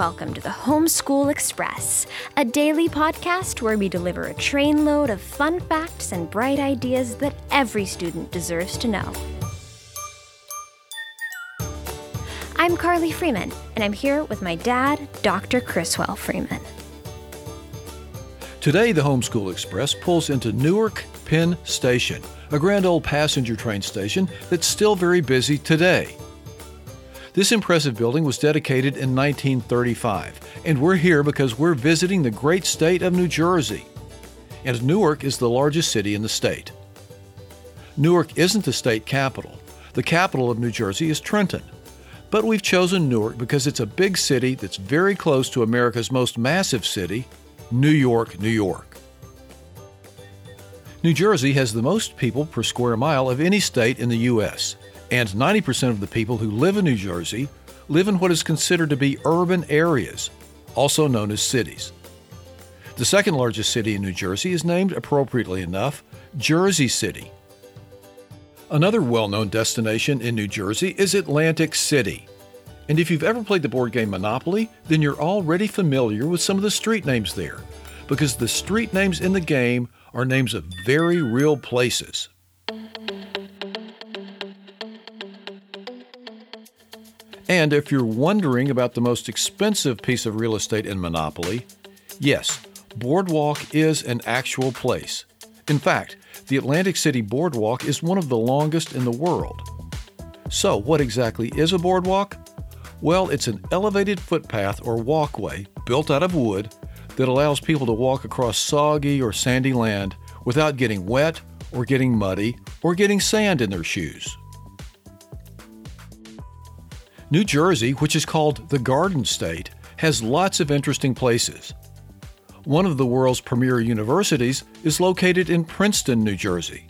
welcome to the Homeschool Express, a daily podcast where we deliver a trainload of fun facts and bright ideas that every student deserves to know. I'm Carli Freeman, and I'm here with my dad, Dr. Criswell Freeman. Today, the Homeschool Express pulls into Newark Penn Station, a grand old passenger train station that's still very busy today. This impressive building was dedicated in 1935, and we're here because we're visiting the great state of New Jersey. And Newark is the largest city in the state. Newark isn't the state capital. The capital of New Jersey is Trenton. But we've chosen Newark because it's a big city that's very close to America's most massive city, New York, New York. New Jersey has the most people per square mile of any state in the U.S and 90% of the people who live in New Jersey live in what is considered to be urban areas, also known as cities. The second largest city in New Jersey is named, appropriately enough, Jersey City. Another well known destination in New Jersey is Atlantic City. And if you've ever played the board game Monopoly, then you're already familiar with some of the street names there, because the street names in the game are names of very real places. And if you're wondering about the most expensive piece of real estate in Monopoly, yes, Boardwalk is an actual place. In fact, the Atlantic City Boardwalk is one of the longest in the world. So, what exactly is a boardwalk? Well, it's an elevated footpath or walkway built out of wood that allows people to walk across soggy or sandy land without getting wet or getting muddy or getting sand in their shoes. New Jersey, which is called the Garden State, has lots of interesting places. One of the world's premier universities is located in Princeton, New Jersey.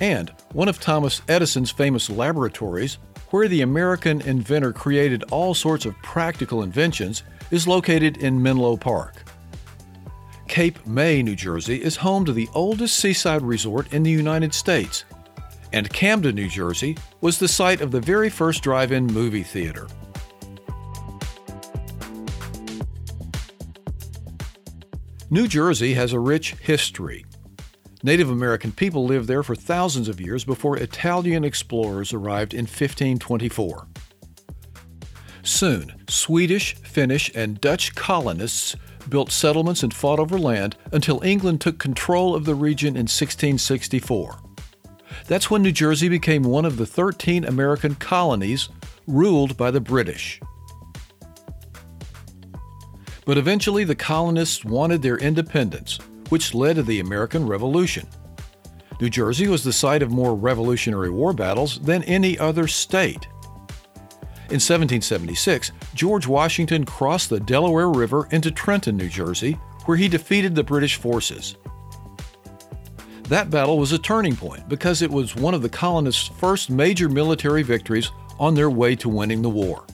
And one of Thomas Edison's famous laboratories, where the American inventor created all sorts of practical inventions, is located in Menlo Park. Cape May, New Jersey is home to the oldest seaside resort in the United States and Camden, New Jersey, was the site of the very first drive in movie theater. New Jersey has a rich history. Native American people lived there for thousands of years before Italian explorers arrived in 1524. Soon, Swedish, Finnish, and Dutch colonists built settlements and fought over land until England took control of the region in 1664. That's when New Jersey became one of the 13 American colonies ruled by the British. But eventually, the colonists wanted their independence, which led to the American Revolution. New Jersey was the site of more Revolutionary War battles than any other state. In 1776, George Washington crossed the Delaware River into Trenton, New Jersey, where he defeated the British forces. That battle was a turning point because it was one of the colonists' first major military victories on their way to winning the war.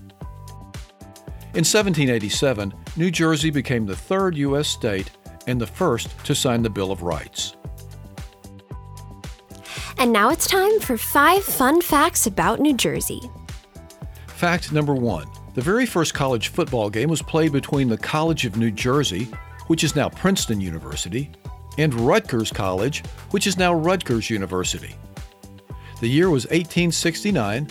In 1787, New Jersey became the third U.S. state and the first to sign the Bill of Rights. And now it's time for five fun facts about New Jersey. Fact number one The very first college football game was played between the College of New Jersey, which is now Princeton University, and Rutgers College, which is now Rutgers University. The year was 1869,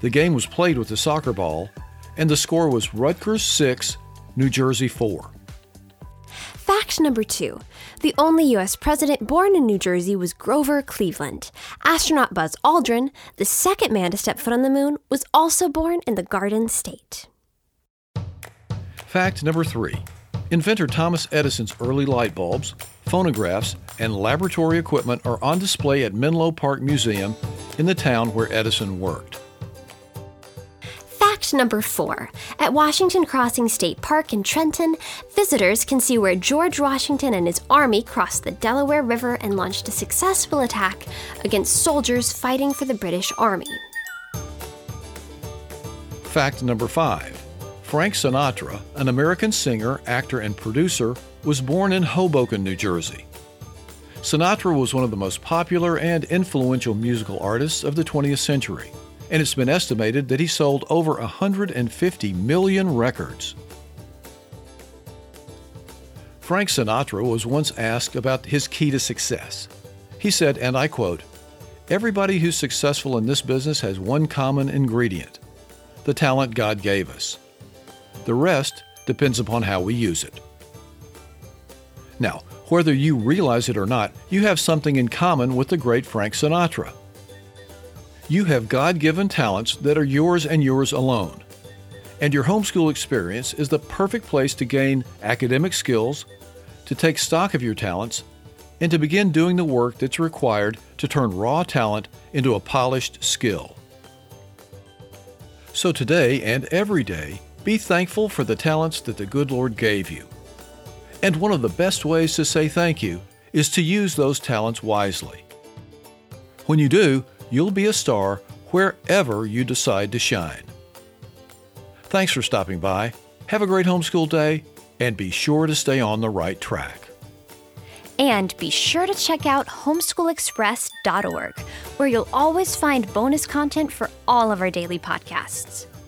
the game was played with a soccer ball, and the score was Rutgers 6, New Jersey 4. Fact number two the only U.S. president born in New Jersey was Grover Cleveland. Astronaut Buzz Aldrin, the second man to step foot on the moon, was also born in the Garden State. Fact number three Inventor Thomas Edison's early light bulbs, phonographs, and laboratory equipment are on display at Menlo Park Museum in the town where Edison worked. Fact number four At Washington Crossing State Park in Trenton, visitors can see where George Washington and his army crossed the Delaware River and launched a successful attack against soldiers fighting for the British Army. Fact number five Frank Sinatra, an American singer, actor, and producer, was born in Hoboken, New Jersey. Sinatra was one of the most popular and influential musical artists of the 20th century, and it's been estimated that he sold over 150 million records. Frank Sinatra was once asked about his key to success. He said, and I quote, Everybody who's successful in this business has one common ingredient the talent God gave us. The rest depends upon how we use it. Now, whether you realize it or not, you have something in common with the great Frank Sinatra. You have God given talents that are yours and yours alone. And your homeschool experience is the perfect place to gain academic skills, to take stock of your talents, and to begin doing the work that's required to turn raw talent into a polished skill. So today and every day, be thankful for the talents that the good Lord gave you. And one of the best ways to say thank you is to use those talents wisely. When you do, you'll be a star wherever you decide to shine. Thanks for stopping by. Have a great homeschool day, and be sure to stay on the right track. And be sure to check out homeschoolexpress.org, where you'll always find bonus content for all of our daily podcasts.